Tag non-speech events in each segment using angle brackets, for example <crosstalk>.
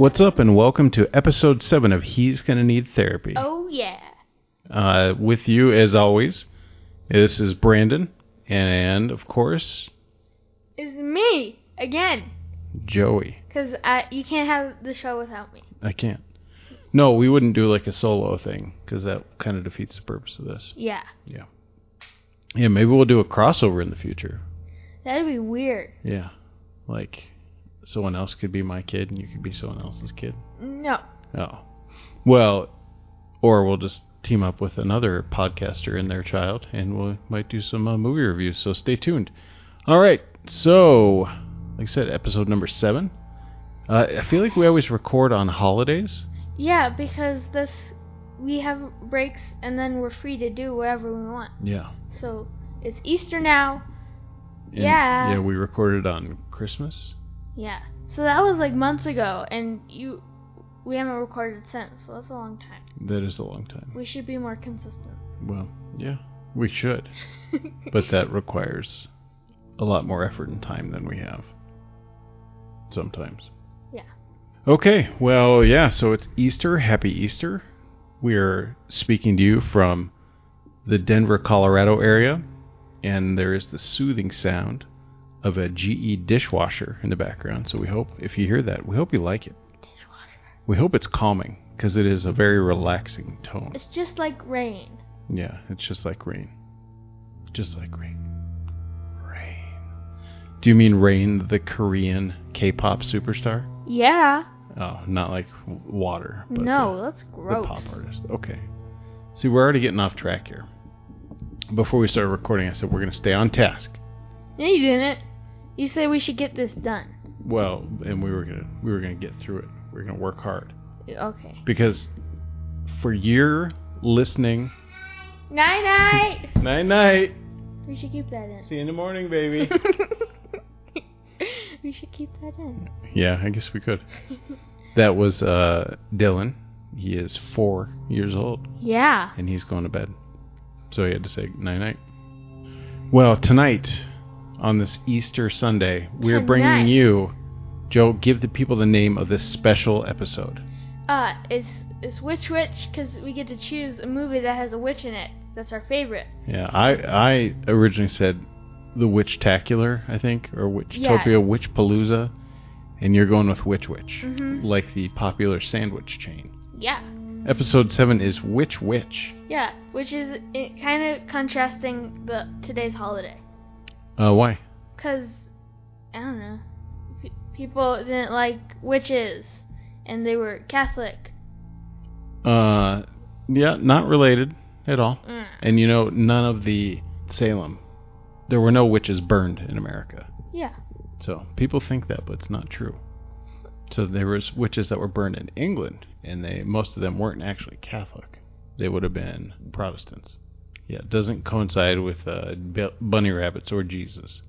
What's up, and welcome to episode 7 of He's Gonna Need Therapy. Oh yeah. Uh, with you, as always, this is Brandon, and of course, It's me again. Joey. Cause you can't have the show without me. I can't. No, we wouldn't do like a solo thing, because that kind of defeats the purpose of this. Yeah. Yeah. Yeah, maybe we'll do a crossover in the future. That'd be weird. Yeah. Like, someone else could be my kid, and you could be someone else's kid. No. Oh. Well, or we'll just team up with another podcaster and their child, and we might do some uh, movie reviews. So stay tuned. All right. So, like I said, episode number seven. Uh, I feel like we always record on holidays. Yeah, because this we have breaks and then we're free to do whatever we want. Yeah. So it's Easter now. And, Yeah. Yeah, we recorded on Christmas. Yeah. So that was like months ago and you we haven't recorded since, so that's a long time. That is a long time. We should be more consistent. Well, yeah, we should, but that <laughs> requires a lot more effort and time than we have. Sometimes. Yeah. Okay, well, yeah, so it's Easter. Happy Easter. We're speaking to you from the Denver, Colorado area, and there is the soothing sound of a GE dishwasher in the background. So we hope, if you hear that, we hope you like it. Dishwasher. We hope it's calming because it is a very relaxing tone. It's just like rain. Yeah, it's just like rain. Just like rain. Rain. Do you mean Rain, the Korean K-pop superstar? Yeah. Oh, not like water. But no, the, that's the pop artist. Okay. See, we're already getting off track here. Before we started recording, I said we're going to stay on task. No, you didn't. You said we should get this done. Well, and we were gonna we were gonna get through it. We are gonna work hard Okay. because for your listening, Night night. <laughs> night night. we should keep that in. See you in the morning, baby. <laughs> we should keep that in. Yeah, I guess we could. That was uh, Dylan. He is four years old, Yeah. and he's going to bed. So he had to say night night. Well, tonight, on this Easter Sunday, we're Tonight. bringing you. Joe, give the people the name of this special episode. Uh, it's it's Witch Witch because we get to choose a movie that has a witch in it. That's our favorite. Yeah, I I originally said the Witch Witchtacular, I think, or Witchtopia, Witch Palooza, and you're going with Witch Witch, Mhm. like the popular sandwich chain. Yeah. Episode seven is Witch Witch. Yeah. Which is kind of contrasting the today's holiday. Uh, why? Cause I don't know. P- people didn't like witches, and they were Catholic. Uh, yeah, not related at all. Mm. And you know, none of the Salem, there were no witches burned in America. Yeah. So people think that, but it's not true. So there was witches that were burned in England, and they most of them weren't actually Catholic. They would have been Protestants. Yeah, it doesn't coincide with uh, bunny rabbits or Jesus.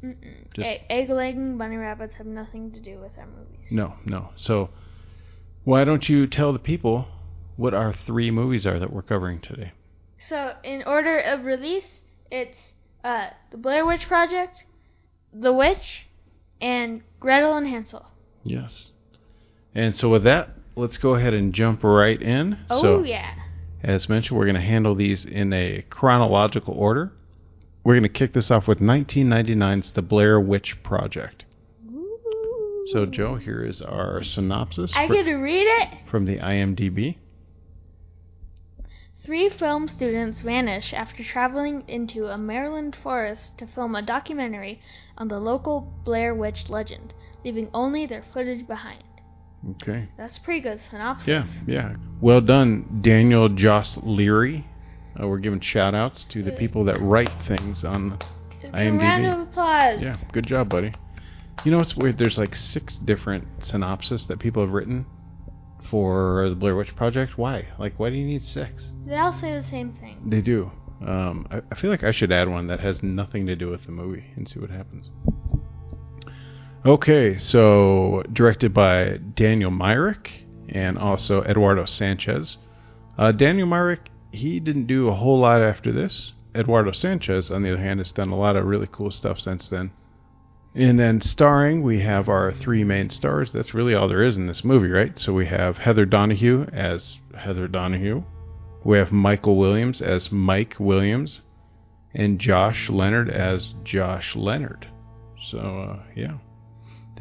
Just- E- egg-laying bunny rabbits have nothing to do with our movies. No, no. So why don't you tell the people what our three movies are that we're covering today? So, in order of release, it's uh, The Blair Witch Project, The Witch, and Gretel and Hansel. Yes. And so with that, let's go ahead and jump right in. Oh, so, yeah. As mentioned, we're going to handle these in a chronological order. We're going to kick this off with 1999's The Blair Witch Project. So, Joe, here is our synopsis I get to read it? from the IMDb. Three film students vanish after traveling into a Maryland forest to film a documentary on the local Blair Witch legend, leaving only their footage behind. Okay. That's a pretty good synopsis. Yeah, yeah. Well done, Daniel Joss Leary. Uh, we're giving shout outs to the people that write things on. Just IMDb. a round of applause. Yeah, good job, buddy. You know what's weird? There's like six different synopses that people have written for the Blair Witch Project. Why? Like, why do you need six? They all say the same thing. They do. Um, I, I feel like I should add one that has nothing to do with the movie and see what happens. Okay, so directed by Daniel Myrick and also Eduardo Sanchez. Uh, Daniel Myrick, he didn't do a whole lot after this. Eduardo Sanchez, on the other hand, has done a lot of really cool stuff since then. And then starring, we have our three main stars. That's really all there is in this movie, right? So we have Heather Donahue as Heather Donahue. We have Michael Williams as Mike Williams. And Josh Leonard as Josh Leonard. So, uh, yeah.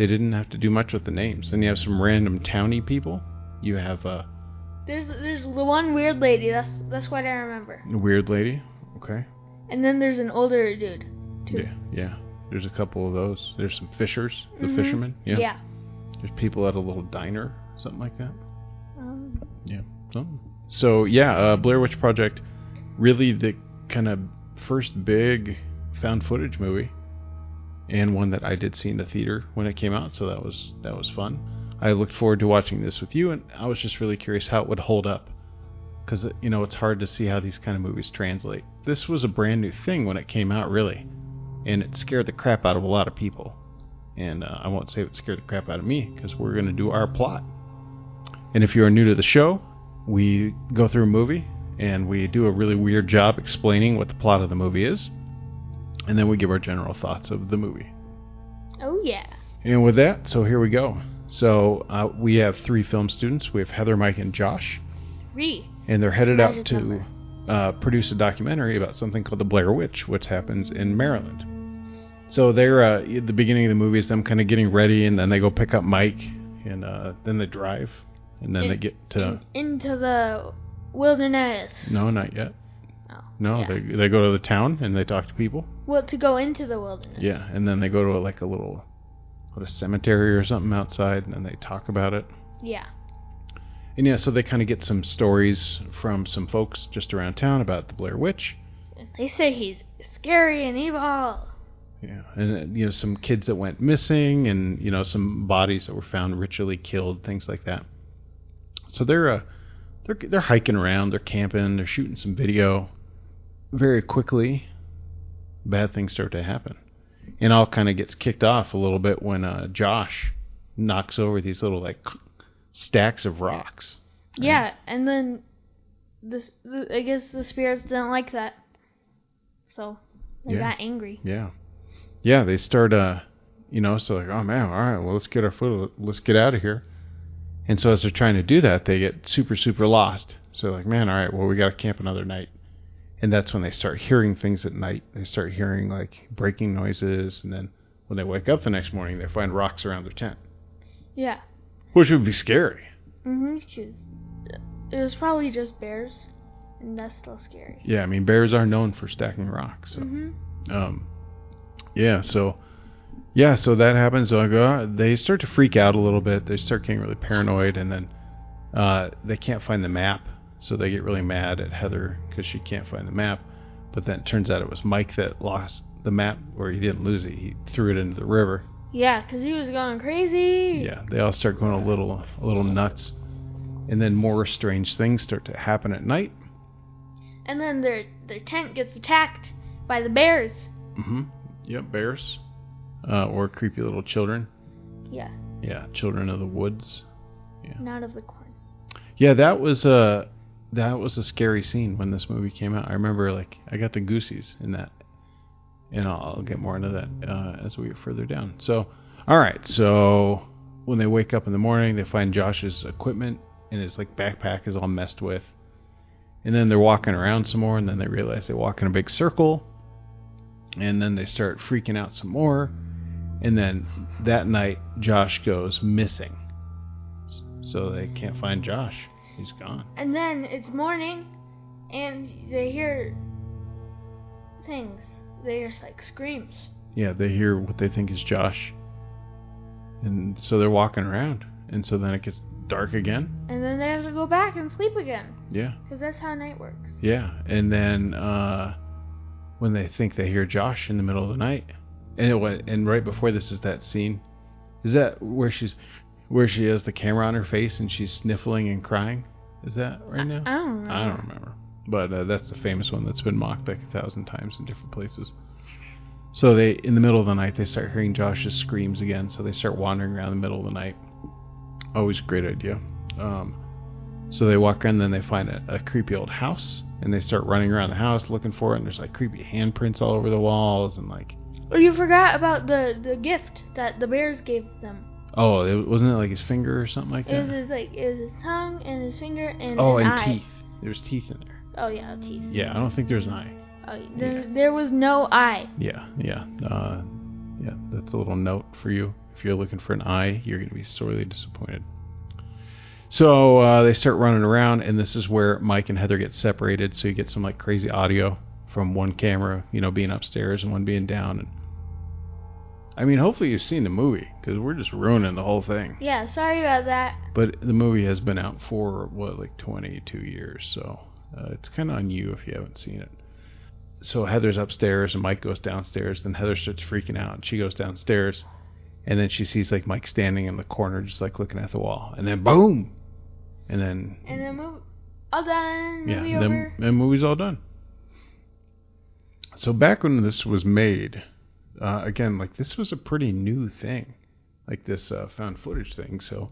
They didn't have to do much with the names. Then you have some random towny people. You have uh, There's there's the one weird lady. That's that's what I remember. a weird lady. Okay. And then there's an older dude. Too. Yeah, yeah. There's a couple of those. There's some fishers, the Mhm. fishermen. Yeah. Yeah. There's people at a little diner, something like that. Um, Yeah. So, so yeah, uh, Blair Witch Project, really the kind of first big found footage movie, and one that I did see in the theater when it came out. So that was that was fun. I looked forward to watching this with you, and I was just really curious how it would hold up, because you know it's hard to see how these kind of movies translate. This was a brand new thing when it came out, really, and it scared the crap out of a lot of people. And uh, I won't say it scared the crap out of me, because we're going to do our plot. And if you are new to the show, we go through a movie and we do a really weird job explaining what the plot of the movie is, and then we give our general thoughts of the movie. oh yeah. And with that, so here we go. So uh, we have three film students. We have Heather, Mike, and Josh, Re. and they're headed out to uh, produce a documentary about something called the Blair Witch, which happens in Maryland. So they're uh, at the beginning of the movie is them kind of getting ready, and then they go pick up Mike, and uh, then they drive, and then In- they get to In, into the wilderness. no, not yet. No, yeah. they they go to the town and they talk to people. Well, to go into the wilderness. Yeah, and then they go to like a little what a cemetery or something outside, and then they talk about it. Yeah. And yeah, so they kind of get some stories from some folks just around town about the Blair Witch. They say he's scary and evil. Yeah, and uh, you know some kids that went missing, and you know some bodies that were found ritually killed, things like that. So they're uh, they're they're hiking around, they're camping, they're shooting some video. Very quickly, bad things start to happen, and all kind of gets kicked off a little bit when uh, Josh knocks over these little like stacks of rocks. Yeah, and then this, the, I guess the spirits didn't like that, so they Yeah. got angry. Yeah. Yeah, they start uh you know, so like, oh man, all right, well let's get our foot let's get out of here. And so as they're trying to do that, they get super, super lost. So like, man, all right, well we gotta camp another night. And that's when they start hearing things at night. They start hearing like breaking noises and then when they wake up the next morning they find rocks around their tent. Yeah. Which would be scary. Mm-hmm. It was probably just bears, and that's still scary. Yeah, I mean bears are known for stacking rocks. So Mm-hmm. um yeah so yeah so that happens so I go, they start to freak out a little bit they start getting really paranoid and then uh, they can't find the map so they get really mad at heather because she can't find the map. But then it turns out it was mike that lost the map or he didn't lose it. He threw it into the river. Yeah, because he was going crazy. yeah they all start going a little a little nuts. And then more strange things start to happen at night. And then their their tent gets attacked by the bears. mm-hmm. Yep bears. Uh, or creepy little children. Yeah, yeah children of the woods. Not of the corn. Yeah, that was a that was a scary scene when this movie came out. I remember like I got the goosies in that, and I'll, get more into that uh, as we get further down. So, all right, so when they wake up in the morning, they find Josh's equipment and his like backpack is all messed with, and then they're walking around some more, and then they realize they walk in a big circle, and then they start freaking out some more, and then that night Josh goes missing. So they can't find Josh. He's gone. And then it's morning, and they hear things. They just like screams. Yeah, they hear what they think is Josh. And so they're walking around. And so then it gets dark again. And then they have to go back and sleep again. Yeah. Because that's how night works. Yeah. And then uh when they think they hear Josh in the middle of the night. And it went, and right before this is that scene. Is that where she's where she has the camera on her face and she's sniffling and crying? Is that right now? I don't know. I don't remember. But uh, that's the famous one that's been mocked like a thousand times in different places. So they, in the middle of the night, they start hearing Josh's screams again. So they start wandering around the middle of the night. Always a great idea. Um, so they walk in, then they find a, a creepy old house, and they start running around the house looking for it. And there's like creepy handprints all over the walls, and like Oh, you forgot about the the gift that the bears gave them. Oh, it, wasn't it like his finger or something like that? It was his like it was his tongue and his finger and Oh, an and eye. teeth. There's teeth in there. Oh yeah, teeth. Yeah, I don't think there's an eye. Oh, there, there was no eye. Yeah, yeah, uh, yeah. That's a little note for you. If you're looking for an eye, you're going to be sorely disappointed. So uh, they start running around, and this is where Mike and Heather get separated. So you get some like crazy audio from one camera, you know, being upstairs and one being down. And I mean, hopefully you've seen the movie because we're just ruining the whole thing. Yeah, sorry about that. But the movie has been out for what, like 22 years, so uh, it's kind of on you if you haven't seen it. So Heather's upstairs and Mike goes downstairs. Then Heather starts freaking out. And she goes downstairs, and then she sees like Mike standing in the corner, just like looking at the wall. And then boom, and then And the movie all done. yeah, Movie and then the movie's all done. So back when this was made, uh, again, like this was a pretty new thing, like this uh, found footage thing. So,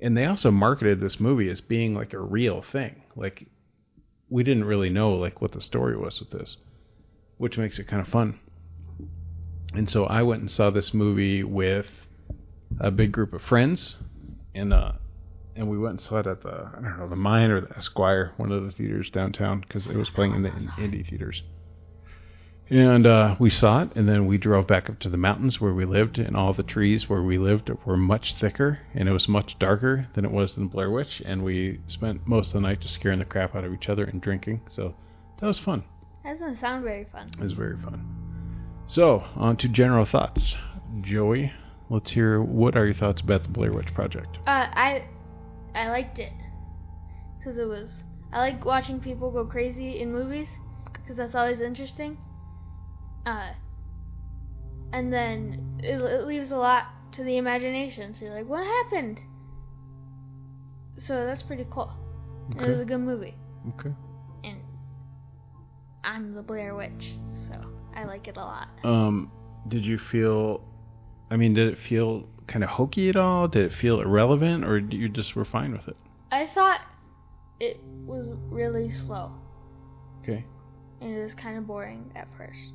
and they also marketed this movie as being like a real thing. Like we didn't really know like what the story was with this, which makes it kind of fun. And so I went and saw this movie with a big group of friends, and uh, and we went and saw it at the I don't know the Mayan or the Esquire, one of the theaters downtown, because it was playing in the in- indie theaters. And uh, we saw it, and then we drove back up to the mountains where we lived, and all the trees where we lived were much thicker, and it was much darker than it was in Blair Witch. And we spent most of the night just scaring the crap out of each other and drinking. So that was fun. That doesn't sound very fun. It was very fun. So on to general thoughts, Joey. Let's hear what are your thoughts about the Blair Witch Project? Uh, I I liked it because it was. I like watching people go crazy in movies because that's always interesting. Uh, and then it, it leaves a lot to the imagination. So you're like, what happened? So that's pretty cool. It was a good movie, Okay. and I'm the Blair Witch, so I like it a lot. Um, did you feel? I mean, did it feel kind of hokey at all? Did it feel irrelevant, or you just were fine with it? I thought it was really slow. Okay. and it was kind of boring at first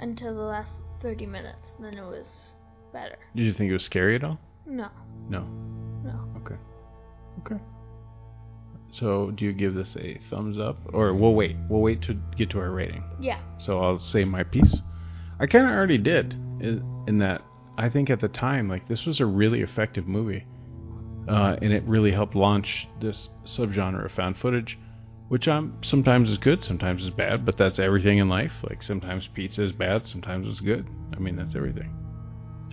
until the last 30 minutes. Then it was better. Did you think it was scary at all? No, No. no. Okay. Okay. So, do you give this a thumbs up, or we'll wait? We'll wait to get to our rating. Yeah, So I'll say my piece. I kind of already did, in, in that I think at the time, like this was a really effective movie, uh, and it really helped launch this subgenre of found footage, which um sometimes is good, sometimes is bad, but that's everything in life. Like sometimes pizza is bad, sometimes it's good. I mean that's everything.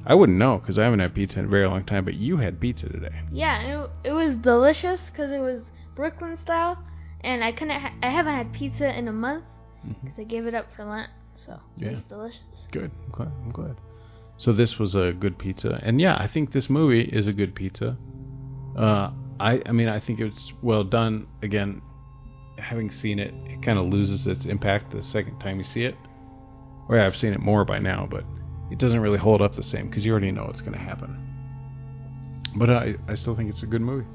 I wouldn't know because I haven't had pizza in a very long time, but you had pizza today. yeah. It, it was delicious because it was Brooklyn style, and I couldn't. Ha- I haven't had pizza in a month because I gave it up for Lent. So Yeah. it was delicious. Good. I'm glad. I'm glad. So this was a good pizza, and yeah, I think this movie is a good pizza. Uh, I I mean I think it's well done. Again, having seen it, it kind of loses its impact the second time you see it. Or yeah, I've seen it more by now, but it doesn't really hold up the same because you already know what's going to happen. But I I still think it's a good movie.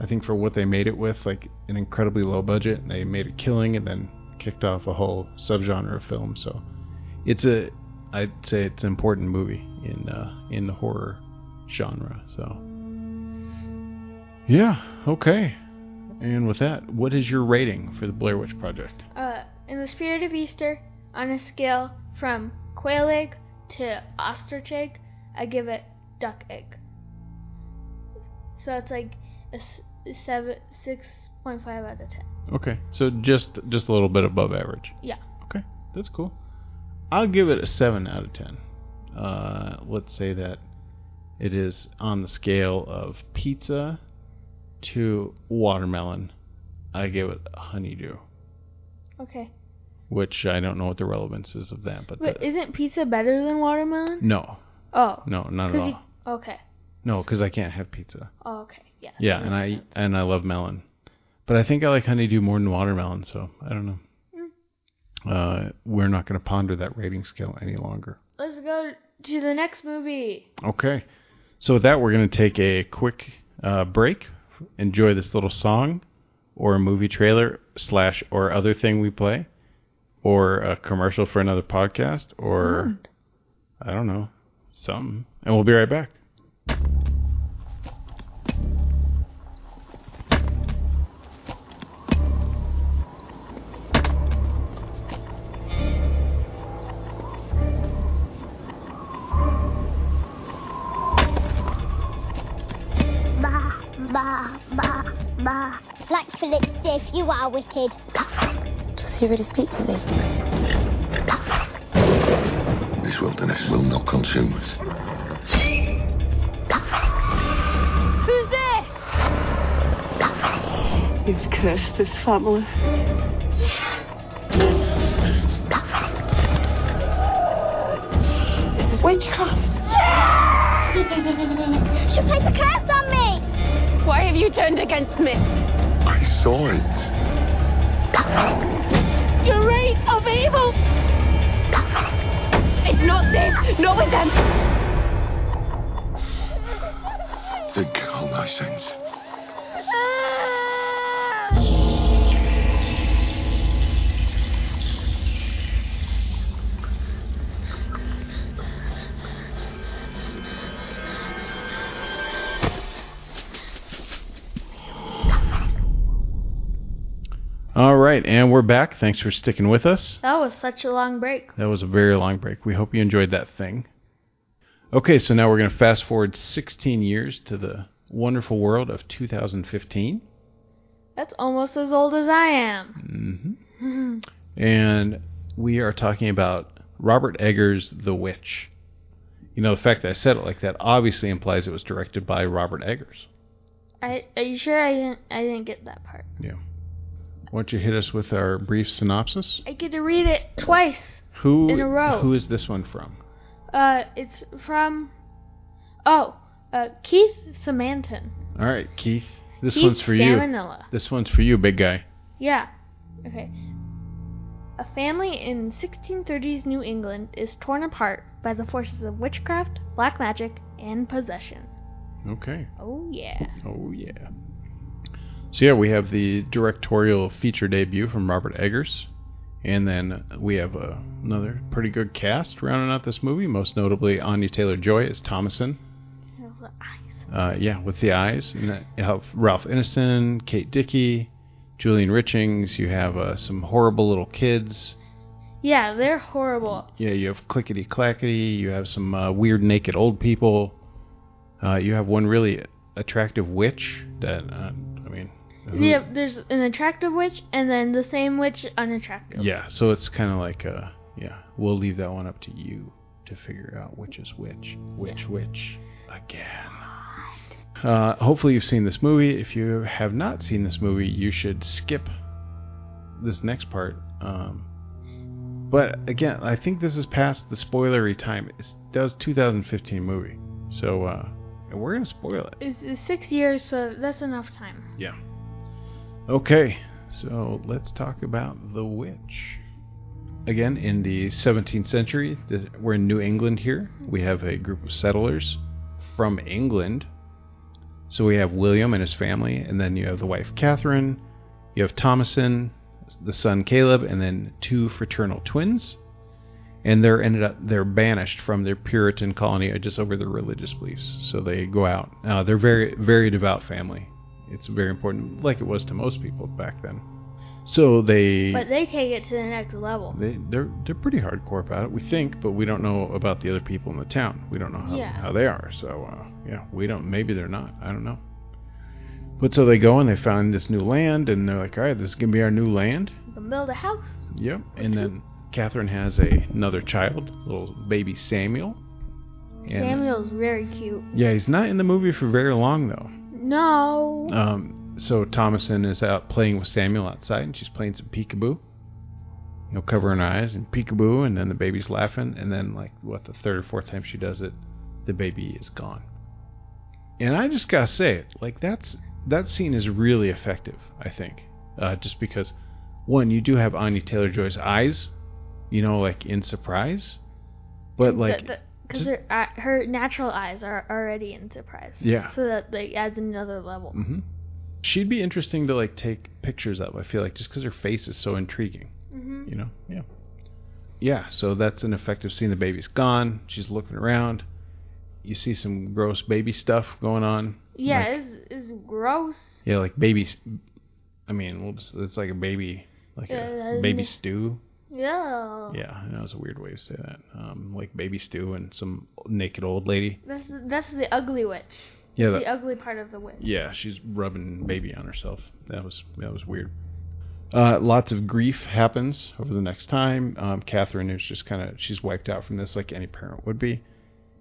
I think for what they made it with, like an incredibly low budget, and they made a killing and then kicked off a whole subgenre of film. So it's a I'd say it's an important movie in uh, in the horror genre. So yeah, okay. And with that, what is your rating for the Blair Witch Project? Uh, in the spirit of Easter, on a scale from quail egg to ostrich egg, I give it duck egg. So it's like a seven, six point five out of ten. Okay, so just just a little bit above average. Yeah. Okay, that's cool. I'll give it a seven out of ten. Uh, let's say that it is on the scale of pizza to watermelon. I give it honeydew, Okay. which I don't know what the relevance is of that, but, But the- isn't pizza better than watermelon? no, Oh. no, not at all. you- okay. No, because I can't have pizza. Oh, okay. Yeah. Yeah, and I sense. and I love melon, but I think I like honeydew more than watermelon. So I don't know. Hmm. Uh, we're not going to ponder that rating scale any longer. Let's go to the next movie. Okay. So with that, we're going to take a quick uh, break. Enjoy this little song, or a movie trailer slash or other thing we play, or a commercial for another podcast, or hmm. I don't know, something. And we'll be right back. Bah, bah, bah, bah. Like Philip Stiff, you are wicked. Does he really speak to thee? This wilderness will not consume us. Who's there? You've cursed this family. This is witchcraft. <laughs> She played the curse on me. Why have you turned against me? I saw it. Your reign of evil. It's not safe. Not with them. Think on thy sins. Right, and we're back. Thanks for sticking with us. That was such a long break. That was a very long break. We hope you enjoyed that thing. Okay, so now we're going to fast forward 16 years to the wonderful world of 2015. That's almost as old as I am. hmm <laughs> And we are talking about Robert Eggers' The Witch. You know, the fact that I said it like that obviously implies it was directed by Robert Eggers. I, are you sure I didn't? I didn't get that part. Why don't you hit us with our brief synopsis? I get to read it twice. Who In a row. Who is this one from? Uh, it's from. Oh, uh, Keith Samanton. All right, Keith. This Keith one's for you. Samanilla. This one's for you, big guy. Yeah. Okay. A family in 1630s New England is torn apart by the forces of witchcraft, black magic, and possession. Okay. Oh yeah. Oh yeah. So yeah, we have the directorial feature debut from Robert Eggers, and then we have uh, another pretty good cast rounding out this movie. Most notably, Anya Taylor Joy as Thomasin. Uh, yeah, with the eyes, and that, you have Ralph Ineson, Kate Dickie, Julian Richings. You have uh, some horrible little kids. Yeah, they're horrible. Yeah, you have Clickety Clackety. You have some uh, weird naked old people. Uh, you have one really attractive witch that uh. Who- Yeah, there's an attractive witch and then the same witch unattractive. Yeah, so it's kind of like, uh, yeah, we'll leave that one up to you to figure out which is which, which, which, again. Uh, hopefully you've seen this movie. If you have not seen this movie, you should skip this next part. Um, but again, I think this is past the spoilery time. It does 2015 movie, so uh, we're gonna spoil it. It's, it's six years, so that's enough time. Okay, so let's talk about the witch. Again, in the 17th century, we're in New England here. We have a group of settlers from England. So we have William and his family, and then you have the wife Catherine, you have Thomasin, the son Caleb, and then two fraternal twins. And they're ended up they're banished from their Puritan colony just over their religious beliefs. So they go out. Uh, they're very very devout family. It's very important, like it was to most people back then. So they But they take it to the next level. they they're they're pretty hardcore about it. We think, but we don't know about the other people in the town. We don't know how, Yeah. how they are. So uh, yeah, we don't. Maybe they're not. I don't know. But so they go and they find this new land, and they're like, all right, this is gonna be our new land. You can build a house. Yep. And then Catherine has a another child, little baby Samuel. And- Samuel's very cute. Yeah, he's not in the movie for very long though. No. Um, so Thomasin is out playing with Samuel outside, and she's playing some peekaboo. You know, covering her eyes and peekaboo, and then the baby's laughing, and then like what the third or fourth time she does it, the baby is gone. And I just gotta say it, like that's that scene is really effective. I think, uh, just because one, you do have Anya Taylor Joy's eyes, you know, like in surprise, but like because her uh, her natural eyes are already in surprise. Yeah. So that like adds another level. hmm she'd be interesting to like take pictures of. I feel like just because her face is so intriguing. hmm you know yeah yeah, so that's an effective scene. The baby's gone. She's looking around. You see some gross baby stuff going on. Yeah, Like- it's, it's gross. Yeah, like baby. I mean, we'll just, it's like a baby, like Yeah, a baby stew. Yeah. Yeah, that was a weird way to say that. Um, like baby stew and some naked old lady. That's that's the ugly witch. Yeah, the that, ugly part of the witch. yeah, she's rubbing baby on herself. That was that was weird. Uh, lots of grief happens over the next time. Um, Catherine is just kind of she's wiped out from this like any parent would be,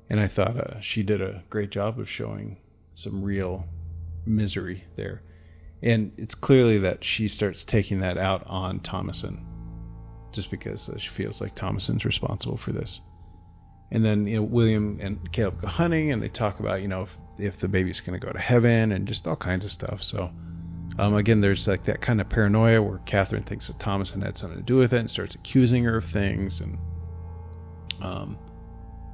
and I thought uh, she did a great job of showing some real misery there, and it's clearly that she starts taking that out on Thomasin, just because uh, she feels like Thomasin's responsible for this. And then you know William and Caleb go hunting, and they talk about you know if, if the baby's going to go to heaven and just all kinds of stuff. So um, again, there's like that kind of paranoia where Catherine thinks that Thomasin had something to do with it and starts accusing her of things, and um,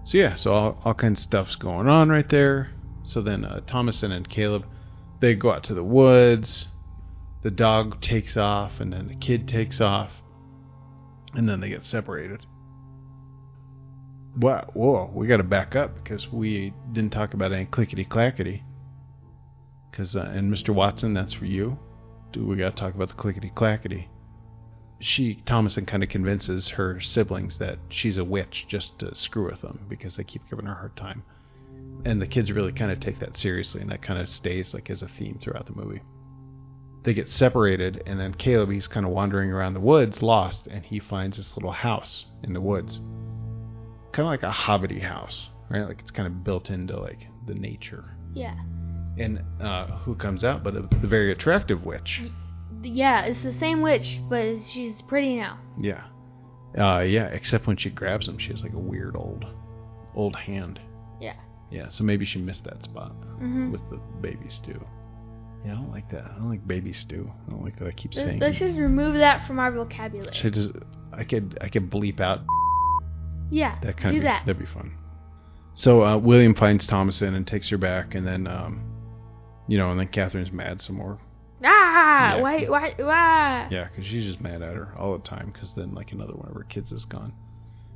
so yeah, so all, all kinds of stuff's going on right there. So then uh, Thomasin and Caleb they go out to the woods. The dog takes off, and then the kid takes off, and then they get separated. Wow, whoa, we got to back up because we didn't talk about any clickety clackety. Because uh, and Mr. Watson, that's for you. Do we got to talk about the clickety clackety? She Thomasin kind of convinces her siblings that she's a witch just to screw with them because they keep giving her a hard time, and the kids really kind of take that seriously, and that kind of stays like as a theme throughout the movie. They get separated, and then Caleb he's kind of wandering around the woods, lost, and he finds this little house in the woods kind of like a hobbity house, right? Like it's kind of built into like the nature. Yeah. And uh, who comes out but a, the very attractive witch? Yeah, it's the same witch, but she's pretty now. Yeah, uh, yeah. Except when she grabs him, she has like a weird old, old hand. Yeah. Yeah. So maybe she missed that spot hmm with the babies stew. Yeah, I don't like that. I don't like baby stew. I don't like that. I keep saying. Let's just remove that from our vocabulary. Should I just I could I could bleep out yeah, That kind do of that. that'd be fun. So uh, William finds Thomasin and takes her back, and then um, you know, and then Catherine's mad some more. Ah, Yeah. why, why, why? Yeah, because she's just mad at her all the time. Because then like another one of her kids is gone.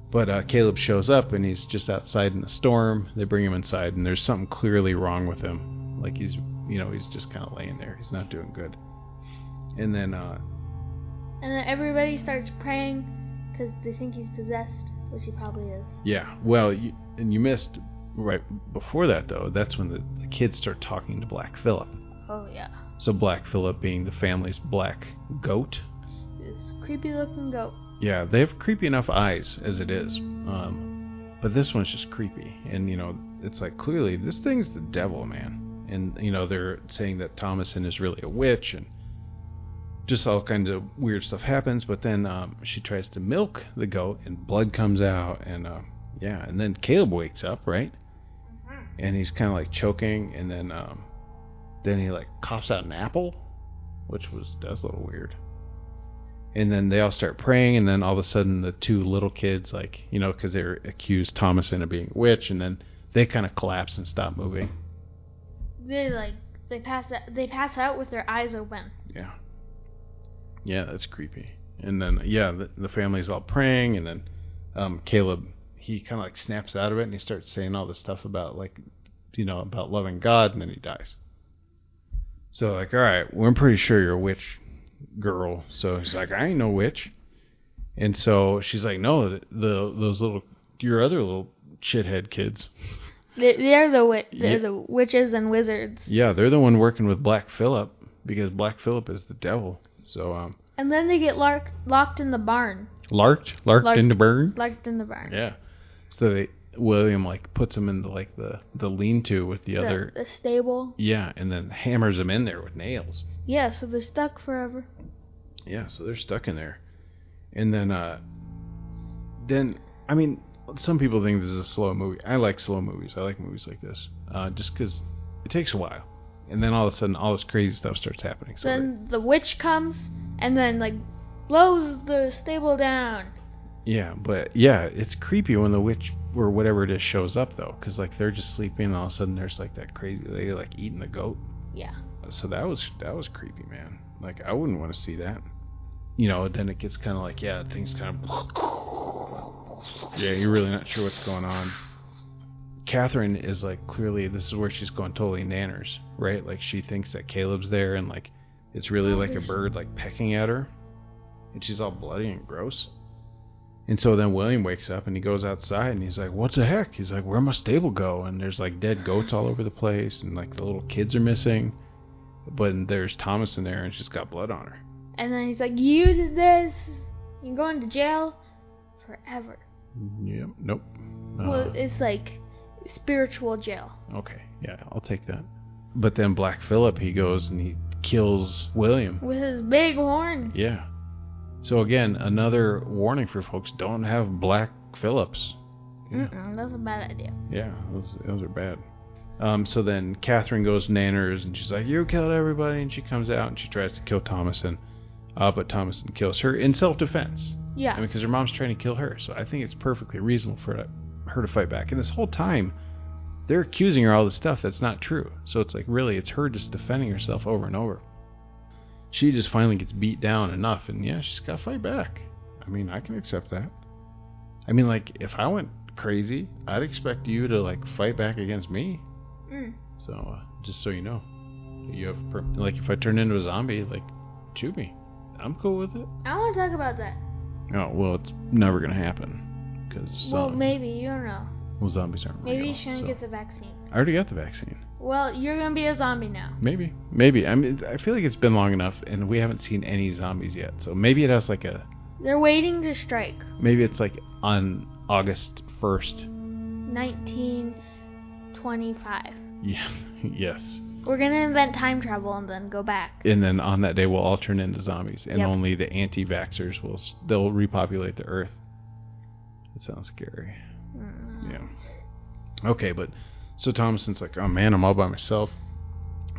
But uh, Caleb shows up and he's just outside in the storm. They bring him inside, and there's something clearly wrong with him. Like he's you know he's just kind of laying there. He's not doing good. And then uh, And then everybody starts praying because they think he's possessed, which he probably is. Yeah, well, you, and you missed right before that though. That's when the, the kids start talking to Black Phillip. Oh yeah, So Black Phillip being the family's black goat. this creepy looking goat. Yeah, they have creepy enough eyes as it is. Um, but this one's just creepy, and you know, it's like clearly this thing's the devil, man. And you know, they're saying that Thomasin is really a witch, and just all kinds of weird stuff happens. But then um, she tries to milk the goat, and blood comes out, and uh, yeah, and then Caleb wakes up, right? And he's kind of like choking, and then um, then he like coughs out an apple, which was that's a little weird and then they all start praying and then all of a sudden the two little kids like you know because they're accused thomasin of being a witch and then they kind of collapse and stop moving They like they pass out, they pass out with their eyes open. yeah. Yeah that's creepy. And then yeah the, the family's all praying and then um, caleb he kind of like snaps out of it and he starts saying all this stuff about like you know about loving god and then he dies. So like all right well, i'm pretty sure you're a witch girl. So he's like i ain't no witch. And so she's like no the, the those little your other little shithead kids They, they're the they're the witches and wizards. yeah they're the one working with black phillip because black phillip is the devil so um And then they get lark- locked in the barn. larked larked, Larked. the barn. Locked in the barn. Yeah. So they William like puts him in the like the the lean-to with the, The, other. the stable. Yeah, and then hammers them in there with nails. Yeah, so they're stuck forever. Yeah, so they're stuck in there. And then uh then I mean some people think this is a slow movie. I like slow movies. I like movies like this. Uh just cuz it takes a while. And then all of a sudden all this crazy stuff starts happening. So they- then the witch comes and then like blows the stable down. yeah, but yeah, it's creepy when the witch or whatever it is shows up though cuz like they're just sleeping and all of a sudden there's like that crazy they like eating the goat. Yeah. So that was that was creepy, man. Like I wouldn't want to see that. you know, then it gets kind of like, yeah, things kind of. Yeah, you're really not sure what's going on. Catherine is like clearly this is where she's going totally nanners, right? Like she thinks that Caleb's there and like it's really like a bird like pecking at her, and she's all bloody and gross. And so then William wakes up and he goes outside and he's like, "What the heck?" He's like, "Where my stable go?" And there's like dead goats all over the place and like the little kids are missing, but there's Thomas in there and she's got blood on her. And then he's like, "You did this. You're going to jail forever." Yep. Nope. Well, Uh, it's like spiritual jail. okay. Yeah, I'll take that. But then Black Phillip, he goes and he kills William. with his big horn. Yeah. So again, another warning for folks: don't have Black Phillips. Yeah. Mm-mm, that's a bad idea. Yeah, those, those are bad. Um, so then Catherine goes nanners and she's like, "You killed everybody," and she comes out and she tries to kill Thomasin, uh, but Thomasin kills her in self-defense. Yeah. I mean, because her mom's trying to kill her. So I think it's perfectly reasonable for her- her to fight back. And this whole time, they're accusing her all this stuff that's not true. So it's like really, it's her just defending herself over and over. She just finally gets beat down enough, and yeah, she's got to fight back. I mean, I can accept that. I mean, like if I went crazy, I'd expect you to like fight back against me. Mm. So uh, just so you know, you have per- like if I turn into a zombie, like shoot me. I'm cool with it. I want to talk about that. Oh well, it's never gonna happen because Well, maybe you don't know. well, zombies aren't Maybe real. you shouldn't so- get the vaccine. I already got the vaccine. Well, you're gonna be a zombie now. Maybe, maybe. I mean, I feel like it's been long enough, and we haven't seen any zombies yet. So maybe it has like a, They're waiting to strike. maybe it's like on August first. 1925. Yeah. <laughs> yes. We're gonna invent time travel and then go back. And then on that day, we'll all turn into zombies, and Yep. only the anti-vaxxers will s- they'll repopulate the Earth. That sounds scary. Mm. Yeah. Okay, but so Thomasin's like, oh man, I'm all by myself.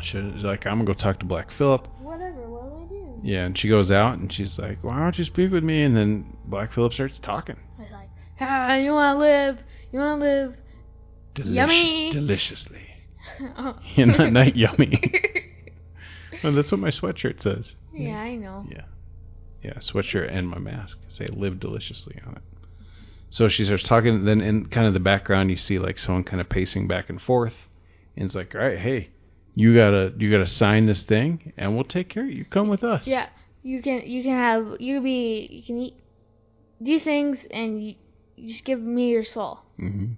Should like I'm gonna go talk to Black Phillip. Whatever. What'll I do? Yeah, and she goes out and she's like, why don't you speak with me? And then Black Phillip starts talking. It's like, ah, you wanna live? You wanna live? Delici- Yummy. Deliciously. <laughs> Oh. Yeah, not, not yummy. <laughs> well, that's what my sweatshirt says. yeah, I know. Yeah. Yeah, sweatshirt and my mask say live deliciously on it. So she starts talking, then in kind of the background you see like someone kind of pacing back and forth. And it's like, all right, hey, you gotta you gotta sign this thing and we'll take care of you. Come with us. Yeah, you can you can have you can be you can eat do things and you, you just give me your soul. hmm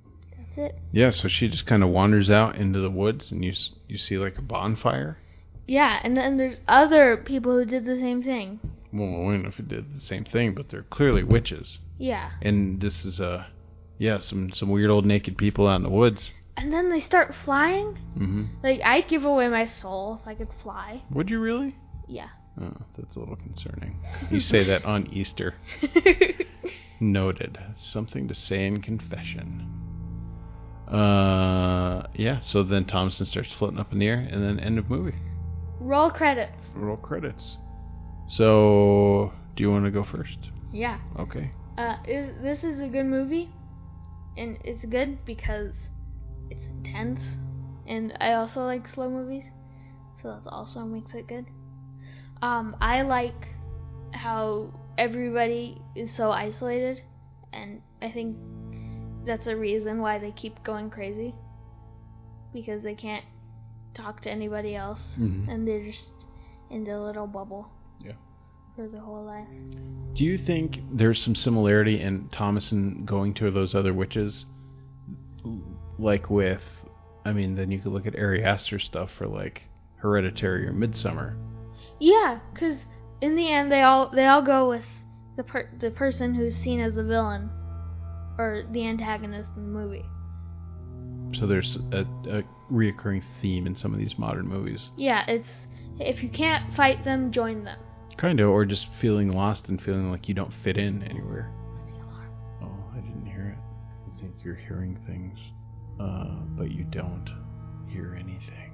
That's it. Yeah, so she just kind of wanders out into the woods and you you see like a bonfire. Yeah, and then there's other people who did the same thing. Well, I don't know if it did the same thing, but they're clearly witches. Yeah, And this is uh yeah, some some weird old naked people out in the woods. and then they start flying. Mm-hmm. Like I'd give away my soul if I could fly. Would you really? Yeah. Oh, that's a little concerning. You say that on Easter. <laughs> Noted. Something to say in confession. Uh, yeah. So then Thompson starts floating up in the air, and then end of movie. Roll credits. Roll credits. So, do you want to go first? Yeah. Okay. Uh, is, this is a good movie, and it's good because it's intense, and I also like slow movies, so that also makes it good. Um, I like how everybody is so isolated, and I think that's a reason why they keep going crazy because they can't talk to anybody else, Mhm. and they're just in their little bubble. Yeah. For their whole life Do you think there's some similarity in Thomasin going to those other witches? Like with, I mean, then you could look at Ari Aster stuff for like Hereditary or Midsommar. Yeah, because in the end, they all they all go with the per- the person who's seen as the villain or the antagonist in the movie. So there's a, a reoccurring theme in some of these modern movies. Yeah, it's if you can't fight them, join them. Kind of, or just feeling lost and feeling like you don't fit in anywhere. It's the alarm. Oh, I didn't hear it. I think you're hearing things, uh, but you don't hear anything.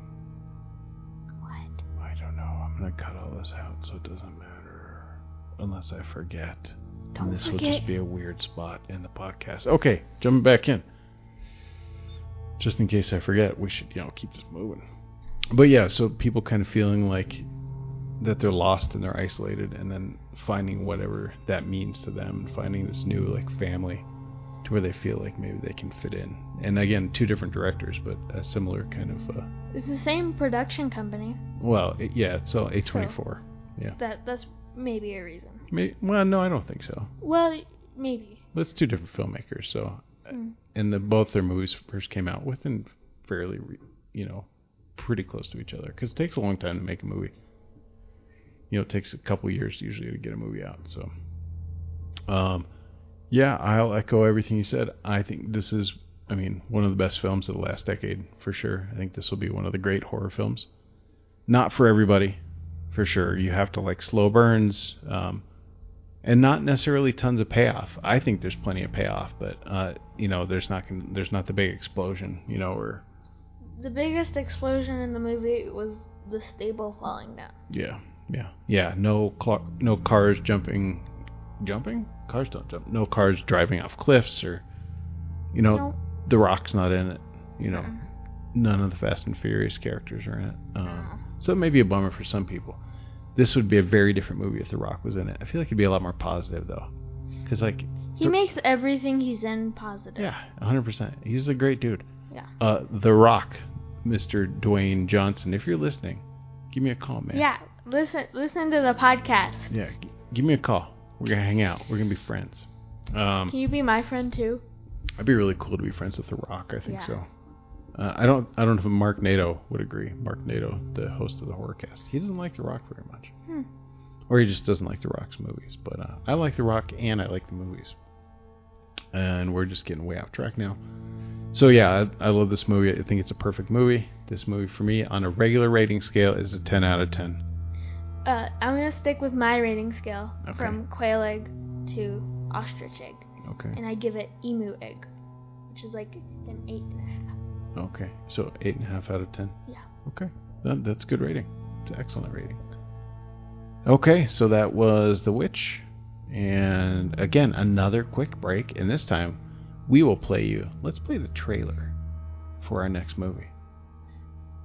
What? I don't know. I'm gonna cut all this out so it doesn't matter. Unless I forget. Don't and this will just be a weird spot in the podcast. Okay, jumping back in. Just in case I forget, we should, you know, keep this moving. But yeah, so people kind of feeling like that they're lost and they're isolated, and then finding whatever that means to them, and finding this new like family, to where they feel like maybe they can fit in. And again, two different directors, but a similar kind of. Uh, It's the same production company. well, it, yeah, it's all A24. yeah. That that's maybe a reason. May, well, no, I don't think so. Well, maybe. But it's two different filmmakers, so Mm. and the both their movies first came out within fairly, re- you know, pretty close to each other because it takes a long time to make a movie. You know, it takes a couple years usually to get a movie out. So, um, yeah, I'll echo everything you said. I think this is, I mean, one of the best films of the last decade for sure. I think this will be one of the great horror films. Not for everybody, for sure. You have to like slow burns. Um, and not necessarily tons of payoff. I think there's plenty of payoff, but uh, you know, there's not gonna, there's not the big explosion, you know, or The biggest explosion in the movie was the stable falling down. yeah, yeah, yeah. No, cl- no cars jumping, jumping. Cars don't jump. No cars driving off cliffs, or you know, No. the Rock's not in it. You know, none of the Fast and Furious characters are in it. Um, so it may be a bummer for some people. This would be a very different movie if The Rock was in it. I feel like it'd be a lot more positive though, because like He The- makes everything he's in positive. Yeah, 100%. He's a great dude. Yeah. Uh, The Rock, Mr. Dwayne Johnson. If you're listening, give me a call, man. Yeah. Listen listen to the podcast. Yeah, g- give me a call. We're gonna hang out. We're gonna be friends. Um, Can you be my friend too? I'd be really cool to be friends with The Rock. I think Yeah. so. Uh, I don't. I don't know if Mark Nato would agree. Mark Nato, the host of the Horrorcast, he doesn't like The Rock very much, Hmm. or he just doesn't like The Rock's movies. But uh, I like The Rock and I like the movies. And we're just getting way off track now. So yeah, I, I love this movie. I think it's a perfect movie. This movie for me on a regular rating scale is a 10 out of 10. Uh, I'm gonna stick with my rating scale Okay. from quail egg to ostrich egg, Okay. and I give it emu egg, which is like an eight and a half. Okay. So eight and a half out of 10. Yeah. Okay. That, that's good rating. It's an excellent rating. Okay, so that was The Witch. And again, another quick break. And this time, we will play you. Let's play the trailer for our next movie.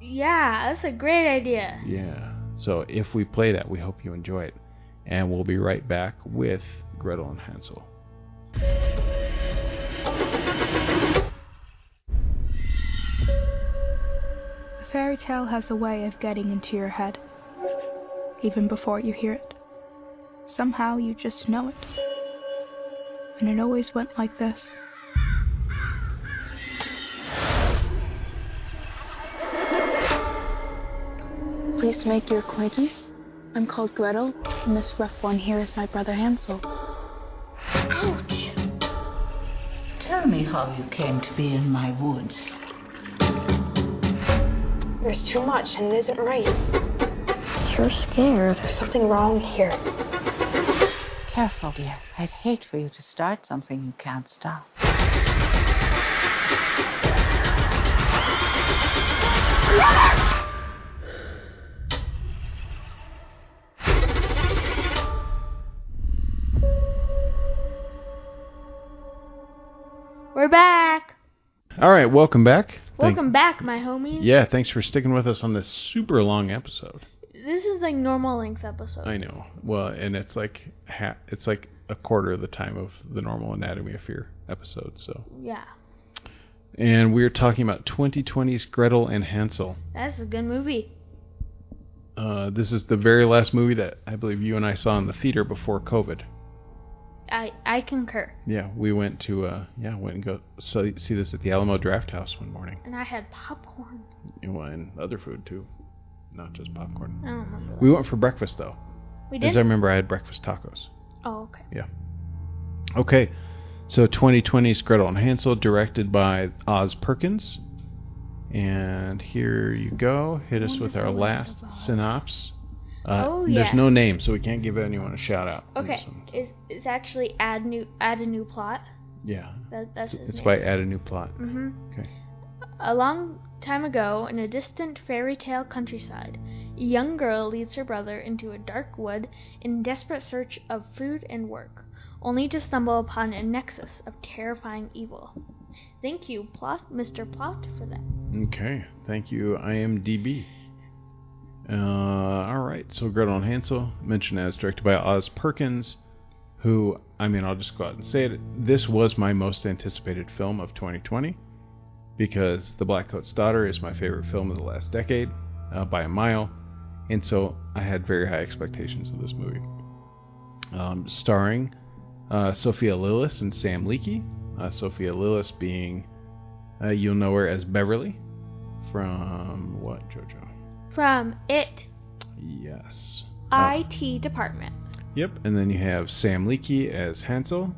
Yeah, that's a great idea. Yeah. So if we play that, we hope you enjoy it. And we'll be right back with Gretel and Hansel. Fairy tale has a way of getting into your head, even before you hear it. Somehow you just know it. And it always went like this. Please make your acquaintance. I'm called Gretel, and this rough one here is my brother Hansel. Ouch! Tell me how you came to be in my woods. There's too much and it isn't right. You're scared. There's something wrong here. Careful, dear. I'd hate for you to start something you can't stop. We're back. All right, welcome back. Welcome back, my homies. yeah, thanks for sticking with us on this super long episode. This is like normal length episode. I know. Well, and it's like ha- it's like a quarter of the time of the normal Anatomy of Fear episode. So, Yeah, and we're talking about 2020's Gretel and Hansel. that's a good movie. Uh, this is the very last movie that I believe you and I saw in the theater before COVID. I I concur. Yeah, we went to uh, yeah went and go see, see this at the Alamo Draft House one morning. And I had popcorn. And and other food too, not just popcorn. I don't remember. That. We went for breakfast though. We As did. I remember, I had breakfast tacos. oh, okay. Yeah. Okay, so 2020's Gretel and Hansel, directed by Oz Perkins. And here you go. Hit us with our last synopsis. Uh, Oh, There's no name, so we can't give anyone a shout out. Okay, it's, it's actually add new add a new plot. Yeah, That that's it's, it's by Add a New Plot. Mm-hmm. Okay. A long time ago, in a distant fairy tale countryside, a young girl leads her brother into a dark wood in desperate search of food and work, only to stumble upon a nexus of terrifying evil. Thank you, Plot, Mr. Plot, for that. Okay, thank you, IMDb. Uh, all right. So Gretel and Hansel, mentioned as directed by Oz Perkins, who I mean, I'll just go out and say it. This was my most anticipated film of 2020 because The Black Coat's Daughter is my favorite film of the last decade uh, by a mile, and so I had very high expectations of this movie. Um, starring uh, Sophia Lillis and Sam Leakey. Uh, Sophia Lillis being, uh, you'll know her as Beverly from what, JoJo? From It Yes. Uh, IT department. Yep, and then you have Sam Leakey as Hansel,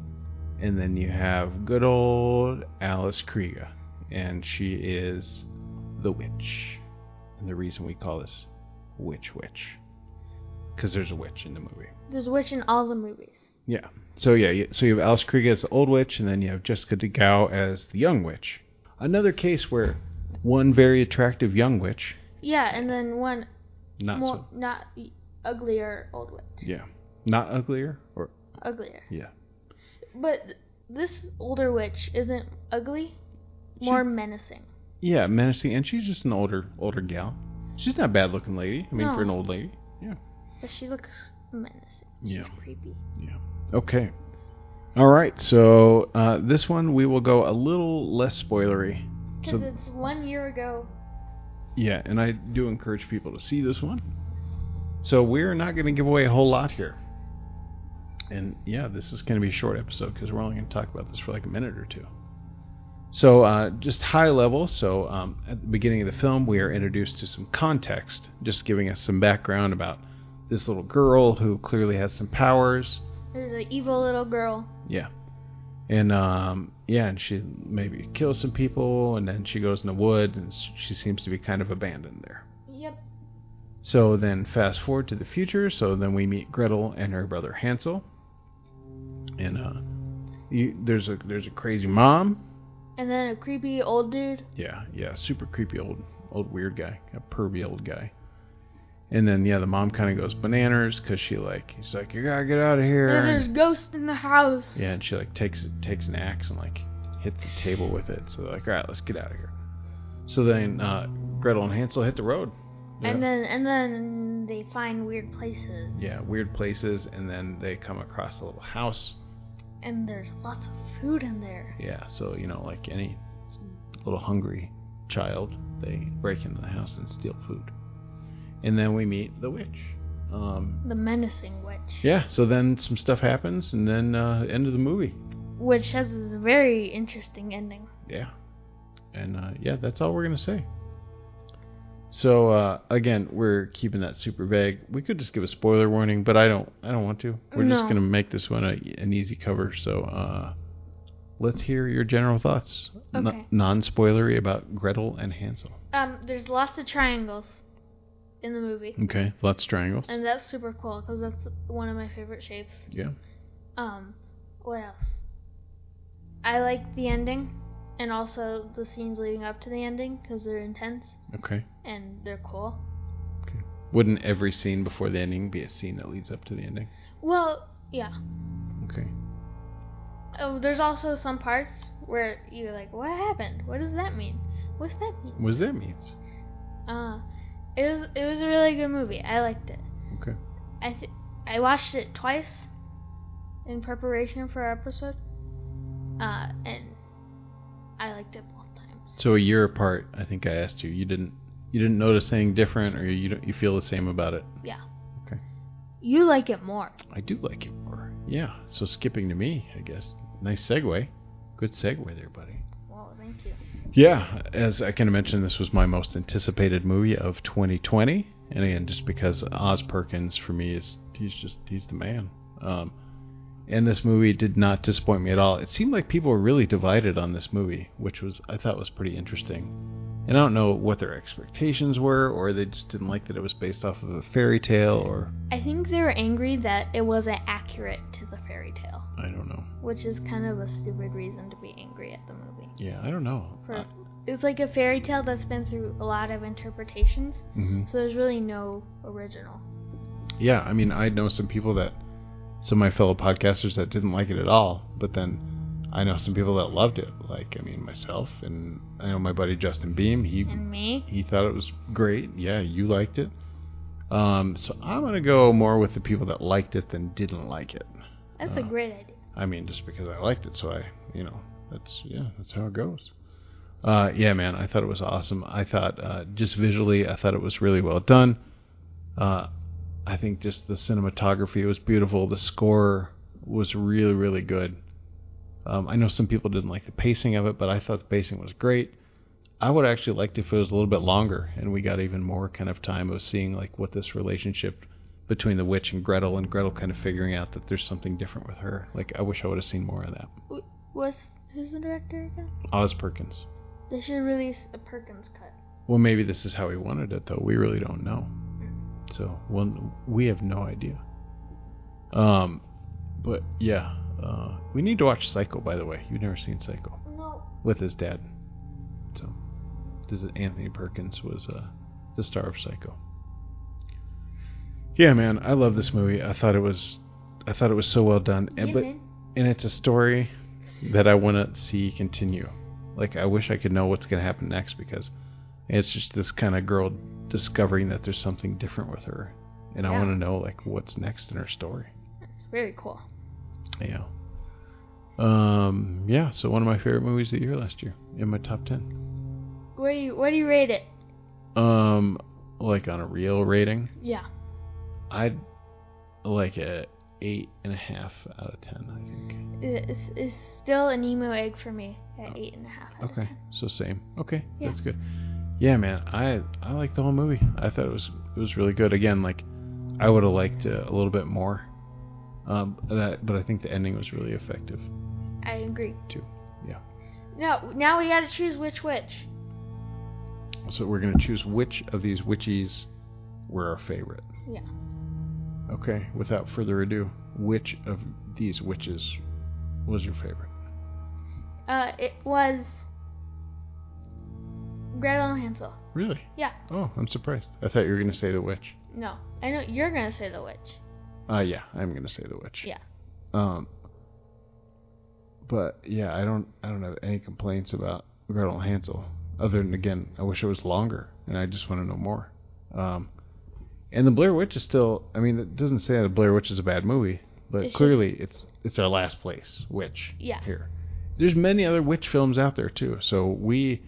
and then you have good old Alice Krige, and she is the witch. And the reason we call this Witch Witch, because there's a witch in the movie. There's a witch in all the movies. Yeah. So yeah, so you have Alice Krige as the old witch, and then you have Jessica De Gouw as the young witch. Another case where one very attractive young witch, Yeah, and then one not more so, not uglier old witch. yeah, not uglier or Uglier. yeah, But this older witch isn't ugly, She- more menacing. yeah, menacing, and she's just an older older gal. She's not a bad looking lady. I mean, for an old lady. Yeah. But she looks menacing. She's Yeah. creepy. Yeah. Okay. All right. So uh, this one we will go a little less spoilery. Because So it's one year ago. Yeah, and I do encourage people to see this one. So we're not going to give away a whole lot here. And yeah, this is going to be a short episode because we're only going to talk about this for like a minute or two. So uh, just high level. So um, at the beginning of the film, we are introduced to some context, just giving us some background about this little girl who clearly has some powers. There's an evil little girl. Yeah. And um, yeah, and she maybe kills some people, and then she goes in the wood, and she seems to be kind of abandoned there. Yep. So then, fast forward to the future. So then we meet Gretel and her brother Hansel, and uh, you, there's a there's a crazy mom. And then a creepy old dude. Yeah, yeah, super creepy old old weird guy, a pervy old guy. And then yeah, the mom kind of goes bananas because she like he's like you gotta get out of here. And there's ghosts in the house. Yeah, and she like takes takes an axe and like hits the table with it. So they're like, all right, let's get out of here. So then uh, Gretel and Hansel hit the road. Yeah. And then and then they find weird places. yeah, weird places, and then they come across a little house. And there's lots of food in there. Yeah, so you know, like any little hungry child, they break into the house and steal food. And then we meet the witch. Um, The menacing witch. yeah, so then some stuff happens, and then uh, end of the movie. Which has a very interesting ending. Yeah. And uh, yeah, that's all we're gonna say. So uh, again, we're keeping that super vague. We could just give a spoiler warning, but I don't. I don't want to. We're just gonna make this one a, an easy cover. So uh, let's hear your general thoughts, N- non-spoilery about Gretel and Hansel. Um, there's lots of triangles in the movie. Okay, lots of triangles. And that's super cool because that's one of my favorite shapes. Yeah. Um, what else? I like the ending and also the scenes leading up to the ending because they're intense Okay. and they're cool. Okay. Wouldn't every scene before the ending be a scene that leads up to the ending? Well, yeah. Okay. Oh, there's also some parts where you're like, what happened? What does that mean? What's that mean? What does that mean? Uh, it was it was a really good movie. I liked it. Okay. I th- I watched it twice in preparation for our episode. Uh, and I liked it both times. So a year apart, I think I asked you. You didn't. You didn't notice anything different, or you don't, you feel the same about it. Yeah. Okay. You like it more. I do like it more. Yeah. So skipping to me, I guess. Nice segue. Good segue there, buddy. Well, thank you. Yeah, as I kind of mentioned, this was my most anticipated movie of 2020, and again, just because Oz Perkins for me is he's just he's the man. Um, and this movie did not disappoint me at all. It seemed like people were really divided on this movie, which was I thought was pretty interesting. And I don't know what their expectations were, or they just didn't like that it was based off of a fairy tale, or I think they were angry that it wasn't accurate to the fairy tale, I don't know. which is kind of a stupid reason to be angry at the movie. Yeah, I don't know. For, it's like a fairy tale that's been through a lot of interpretations, hmm so there's really no original. Yeah, I mean, I know some people that, some of my fellow podcasters that didn't like it at all, but then I know some people that loved it. Like, I mean, myself, and I know my buddy Justin Beam. He And me, he thought it was great. Yeah, you liked it. Um, so I'm gonna go more with the people that liked it than didn't like it. That's Uh, a great idea. I mean, just because I liked it, so I, you know, that's yeah, that's how it goes. Uh, yeah, man, I thought it was awesome. I thought uh, just visually, I thought it was really well done. Uh, I think just the cinematography was beautiful. The score was really, really good. Um, I know some people didn't like the pacing of it, but I thought the pacing was great. I would actually liked if it was a little bit longer and we got even more kind of time of seeing like what this relationship between the witch and Gretel and Gretel kind of figuring out that there's something different with her. Like I wish I would have seen more of that. Was who's the director again? Oz Perkins. They should release a Perkins cut. Well, maybe this is how he wanted it though. We really don't know. So, well, we have no idea. Um, but yeah, uh, we need to watch Psycho. By the way, you've never seen Psycho No. with his dad. So, this is Anthony Perkins was uh, the star of Psycho. Yeah, man, I love this movie. I thought it was, I thought it was so well done, and Yeah, but man. and it's a story that I want to see continue. Like I wish I could know what's gonna happen next because it's just this kind of girl discovering that there's something different with her, and I want to know like what's next in her story. It's very cool. Yeah. Um. Yeah. So one of my favorite movies of the year last year in my top ten. Where you what do you rate it? Um. Like on a real rating, Yeah. I'd like a eight and a half out of ten. I think. It's, it's still an emu egg for me at eight and a half. out of Okay. 10. So same. Okay. Yeah. That's good. Yeah, man. I I like the whole movie. I thought it was it was really good. Again, like I would have liked a little bit more. Um. That, but I think the ending was really effective I agree. too. Yeah. No, now we gotta choose which witch. So we're gonna choose which of these witches were our favorite. Yeah. Okay. Without further ado, which of these witches was your favorite? Uh, it was Gretel and Hansel. Really? Yeah. Oh, I'm surprised. I thought you were gonna say the witch. No, I know you're gonna say the witch. Uh, yeah, I'm gonna say the witch. Yeah. Um. But yeah, I don't, I don't have any complaints about Gretel and Hansel. Other than again, I wish it was longer, and I just want to know more. Um, and the Blair Witch is still. I mean, it doesn't say that Blair Witch is a bad movie, but It's clearly it's it's our last place witch. Yeah. Here, there's many other witch films out there too, so we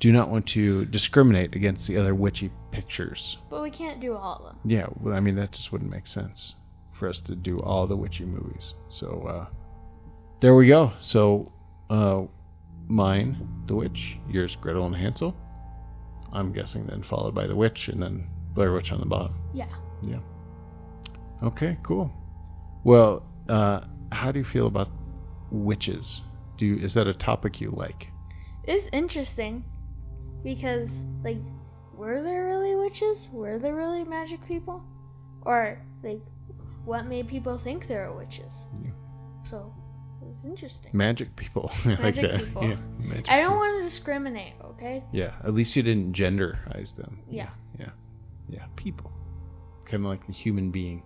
do not want to discriminate against the other witchy pictures. But we can't do all of them. Yeah, well, I mean that just wouldn't make sense for us to do all the witchy movies. So uh, there we go. So uh, mine, The Witch. Yours, Gretel and Hansel. I'm guessing then followed by The Witch and then Blair Witch on the bottom. Yeah. Yeah. Okay, cool. Well, uh, how do you feel about witches? Do you, is that a topic you like? It's interesting because, like, were there really witches? Were there really magic people? Or, like, what made people think there were witches? Yeah. So, it's interesting. Magic people. I <laughs> like Magic people. Yeah, magic I don't people. want to discriminate, okay? Yeah, at least you didn't genderize them. Yeah. Yeah. Yeah, people. Kind of like the human being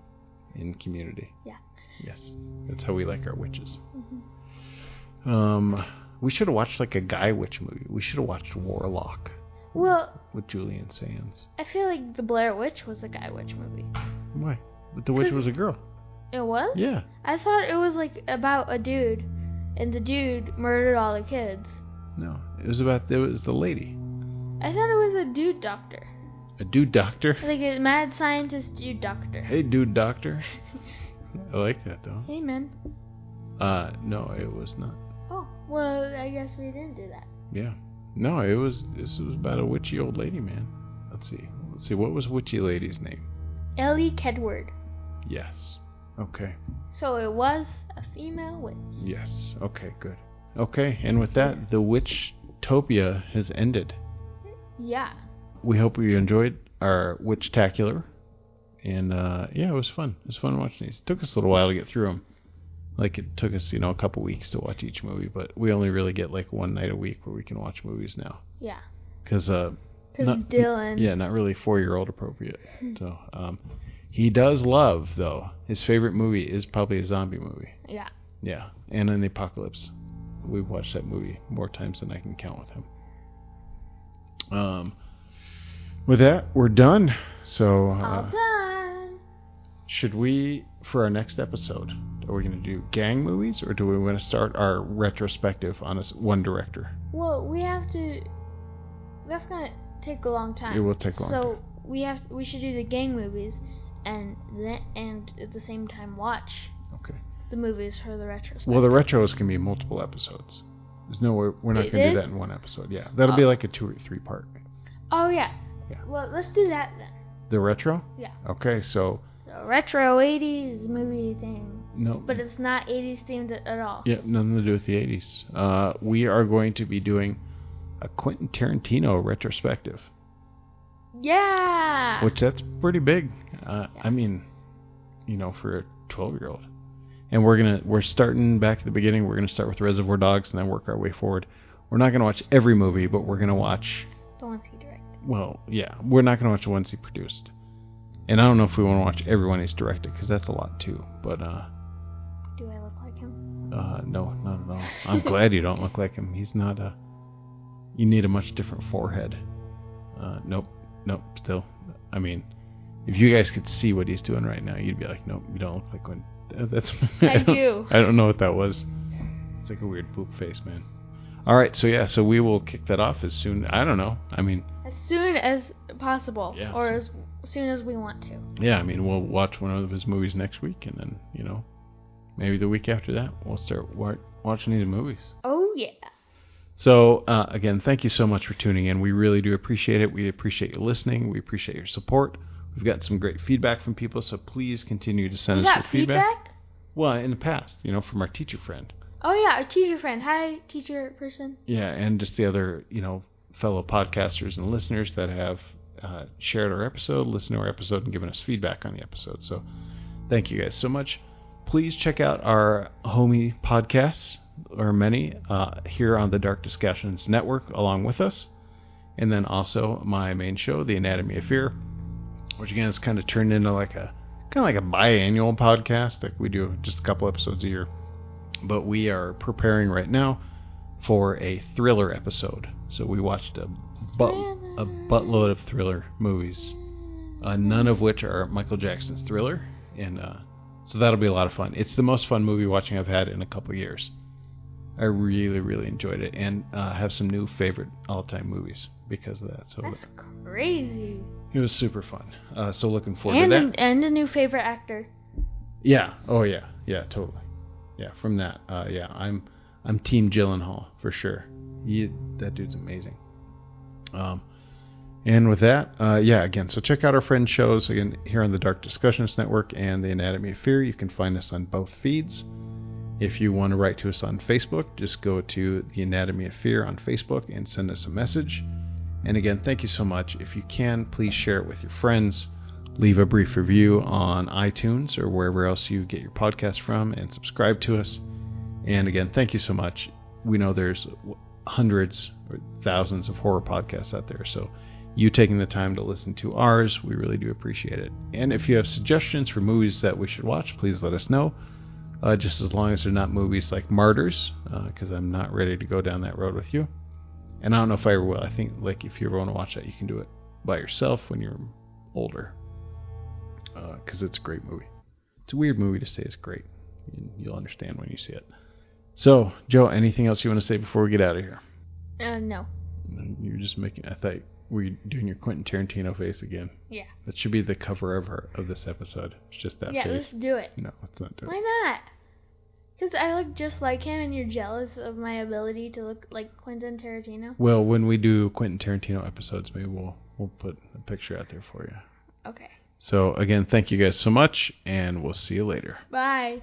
in community. Yeah. Yes. That's how we like our witches. Mhm. Um, we should have watched like a guy witch movie. We should have watched Warlock Well, with Julian Sands. I feel like The Blair Witch was a guy witch movie. Why? But the witch was a girl. It was? Yeah. I thought it was, like, about a dude, and the dude murdered all the kids. No, it was about it was the lady, I thought it was a dude doctor. a dude doctor. Like a mad scientist dude doctor. Hey, dude doctor. I like that though. Hey, man. Uh, no, it was not. Oh, well, I guess we didn't do that. Yeah. No, it was. This was about a witchy old lady, man. Let's see. Let's see. What was witchy lady's name? Elly Kedward. Yes. Okay. So it was a female witch. Yes. Okay. Good. Okay. And with that, the Witchtopia has ended. Yeah. We hope you enjoyed our Witchtacular. And uh, yeah, it was fun. It was fun watching these. It took us a little while to get through them. Like it took us, you know, a couple weeks to watch each movie, but we only really get like one night a week where we can watch movies now. Yeah. Because uh, Not- Dylan. Yeah, not really four year old appropriate. <laughs> So, um, he does love though. His favorite movie is probably a zombie movie. Yeah. Yeah, and in the apocalypse, we've watched that movie more times than I can count with him. Um, with that, we're done. So, All uh, done. should we for our next episode? Are we going to do gang movies, or do we want to start our retrospective on this one director? Well, we have to. That's gonna take a long time. It will take a long so time. we have we should do the gang movies, and then and at the same time watch Okay. the movies for the retrospective. Well, the retros can be multiple episodes. There's no way we're not It going to do is? that in one episode. Yeah, that'll be Oh. like a two or three part. oh yeah. Yeah. Well, let's do that then. The retro. Yeah. Okay, so The retro '80s movie thing, no. but it's not '80s themed at, at all. Yeah, nothing to do with the 80s. Uh, we are going to be doing a Quentin Tarantino retrospective, Yeah. which that's pretty big. Uh, I mean, you know, for a 12 year old. And we're gonna we're starting back at the beginning. We're gonna start with Reservoir Dogs and then work our way forward. We're not gonna watch every movie, but we're gonna watch. the ones he directed. Well, yeah, we're not gonna watch the ones he produced. And I don't know if we want to watch everyone he's directed because that's a lot too. But uh, Do I look like him? Uh, no, not at all. I'm <laughs> glad you don't look like him. He's not a. You need a much different forehead. Uh, nope, nope. Still, I mean, if you guys could see what he's doing right now, you'd be like, nope, you don't look like one. <laughs> That's. <laughs> I don't- do. I don't know what that was. It's like a weird poop face, man. All right, so yeah, so we will kick that off as soon. I don't know. I mean, As soon as possible, Yeah, or so- as soon as we want to. yeah, I mean, we'll watch one of his movies next week, and then you know, maybe the week after that, we'll start wa- watching these movies. Oh yeah. So, uh, again, thank you so much for tuning in. We really do appreciate it. We appreciate you listening. We appreciate your support. We've gotten some great feedback from people, so please continue to send We us your feedback. feedback? Well, in the past, you know, from our teacher friend. Oh yeah, our teacher friend. Hi, teacher person. Yeah, and just the other, you know, fellow podcasters and listeners that have uh, shared our episode, listened to our episode, and given us feedback on the episode. So, thank you guys so much. Please check out our homie podcasts, or many, uh, here on the Dark Discussions Network, along with us, and then also my main show, The Anatomy of Fear, which again is kind of turned into like a kind of like a biannual podcast. Like we do just a couple episodes a year, but we are preparing right now for a thriller episode. So we watched a butt, a buttload of thriller movies, uh, none of which are Michael Jackson's Thriller, and uh, so that'll be a lot of fun. It's the most fun movie watching I've had in a couple years. I really, really enjoyed it, and uh, have some new favorite all-time movies because of that. So That's crazy. it was super fun. Uh, so looking forward And to a, that. and a new favorite actor. Yeah. Oh yeah. Yeah. Totally. Yeah. From that. Uh, yeah. I'm I'm Team Gyllenhaal for sure. He, that dude's amazing. Um, and with that, uh, yeah. Again, so check out our friend shows again here on the Dark Discussions Network and the Anatomy of Fear. You can find us on both feeds. If you want to write to us on Facebook, just go to the Anatomy of Fear on Facebook and send us a message. And again, thank you so much. If you can, please share it with your friends. Leave a brief review on iTunes or wherever else you get your podcast from and subscribe to us. And again, thank you so much. We know there's hundreds or thousands of horror podcasts out there. So you taking the time to listen to ours, we really do appreciate it. And if you have suggestions for movies that we should watch, please let us know. Uh, just as long as they're not movies like Martyrs, because I'm not ready to go down that road with you. And I don't know if I ever will. I think like if you ever want to watch that, you can do it by yourself when you're older, because it's a great movie. It's a weird movie to say it's great. You- You'll understand when you see it. So, Joe, anything else you want to say before we get out of here? Uh, no. You're just making. I thought were you doing your Quentin Tarantino face again? Yeah. That should be the cover of her of this episode. It's just that yeah, face. let's do it. No, let's not do it. Why not? Because I look just like him, and you're jealous of my ability to look like Quentin Tarantino. Well, when we do Quentin Tarantino episodes, maybe we'll we'll put a picture out there for you. Okay. So again, thank you guys so much, and we'll see you later. Bye.